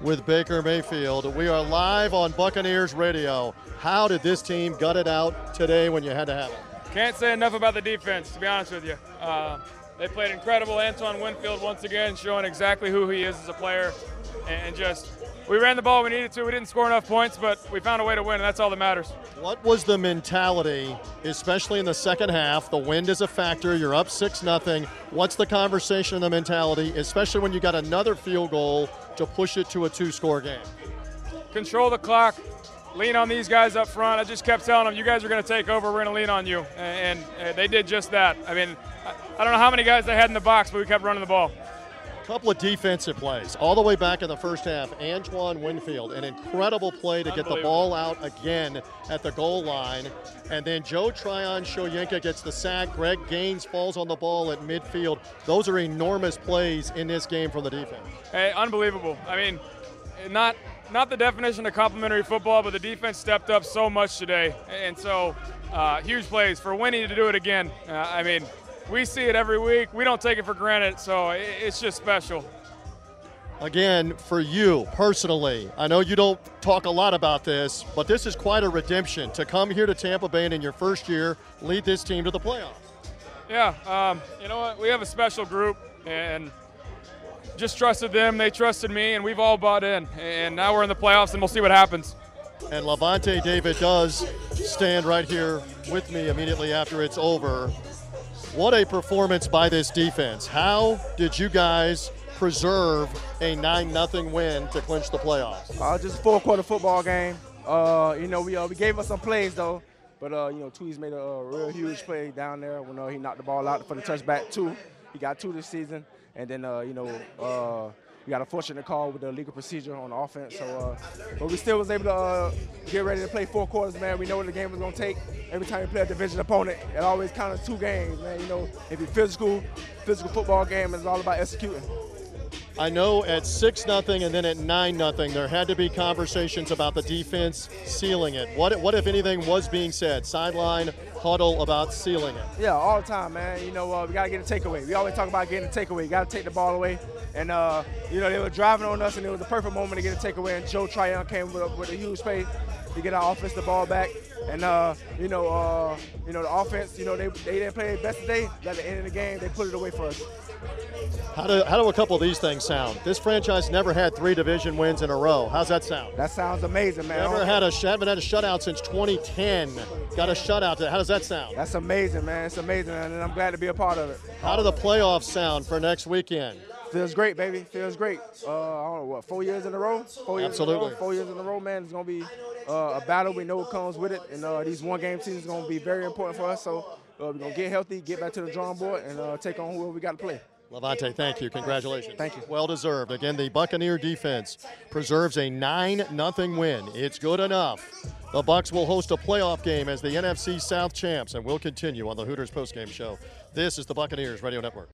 with Baker Mayfield. We are live on Buccaneers Radio. How did this team gut it out today when you had to have it? Can't say enough about the defense, to be honest with you. Uh, they played incredible. Antoine Winfield once again showing exactly who he is as a player, and just we ran the ball we needed to. We didn't score enough points, but we found a way to win, and that's all that matters. What was the mentality, especially in the second half? The wind is a factor. You're up six nothing. What's the conversation and the mentality, especially when you got another field goal to push it to a two-score game? Control the clock. Lean on these guys up front. I just kept telling them, "You guys are going to take over. We're going to lean on you," and, and they did just that. I mean, I don't know how many guys they had in the box, but we kept running the ball couple of defensive plays all the way back in the first half. Antoine Winfield, an incredible play to get the ball out again at the goal line. And then Joe Tryon Shoyinka gets the sack. Greg Gaines falls on the ball at midfield. Those are enormous plays in this game from the defense. Hey, unbelievable. I mean, not not the definition of complimentary football, but the defense stepped up so much today. And so, uh, huge plays for Winnie to do it again. Uh, I mean, we see it every week. We don't take it for granted, so it's just special. Again, for you personally, I know you don't talk a lot about this, but this is quite a redemption to come here to Tampa Bay and in your first year lead this team to the playoffs. Yeah, um, you know what? We have a special group, and just trusted them. They trusted me, and we've all bought in. And now we're in the playoffs, and we'll see what happens. And Lavonte David does stand right here with me immediately after it's over. What a performance by this defense. How did you guys preserve a 9 0 win to clinch the playoffs? Uh, just a four quarter football game. Uh, you know, we, uh, we gave us some plays, though. But, uh, you know, Tweez made a, a, real huge play down there when uh, he knocked the ball out for the touchback, two. He got two this season. And then, uh, you know, uh, we got a fortunate call with the legal procedure on offense. So, uh, but we still was able to get ready to play four quarters, man. We know what the game is gonna take. Every time you play a division opponent, it always counts two games, man. You know, if it's physical, physical football game, it's all about executing. I know at 6 nothing and then at 9 nothing, there had to be conversations about the defense sealing it. What, what if anything was being said? Sideline huddle about sealing it? Yeah, all the time, man. You know, uh, we got to get a takeaway. We always talk about getting a takeaway. You got to take the ball away. And, uh, you know, they were driving on us, and it was the perfect moment to get a takeaway. And Joe Tryon came with a, with a huge play to get our offense the ball back. And uh, you know, uh, you know the offense. You know they, they didn't play their best today. At the end of the game, they put it away for us. How do, how do a couple of these things sound? This franchise never had three division wins in a row. How's that sound? That sounds amazing, man. Never had a haven't had a shutout since 2010. Got a shutout. How does that sound? That's amazing, man. It's amazing, and I'm glad to be a part of it. How do the playoffs sound for next weekend? Feels great, baby. Feels great. Uh, I don't know what, four years in a row. Four years Absolutely. In a row, four years in a row, man. It's gonna be uh, a battle. We know what comes with it, and uh, these one game seasons is gonna be very important for us. So uh, we're gonna get healthy, get back to the drawing board, and uh, take on whoever we got to play. Lavonte, thank you. Congratulations. Thank you. Well deserved. Again, the Buccaneer defense preserves a 9 0 win. It's good enough. The Bucs will host a playoff game as the NFC South champs, and we'll continue on the Hooters postgame show. This is the Buccaneers Radio Network.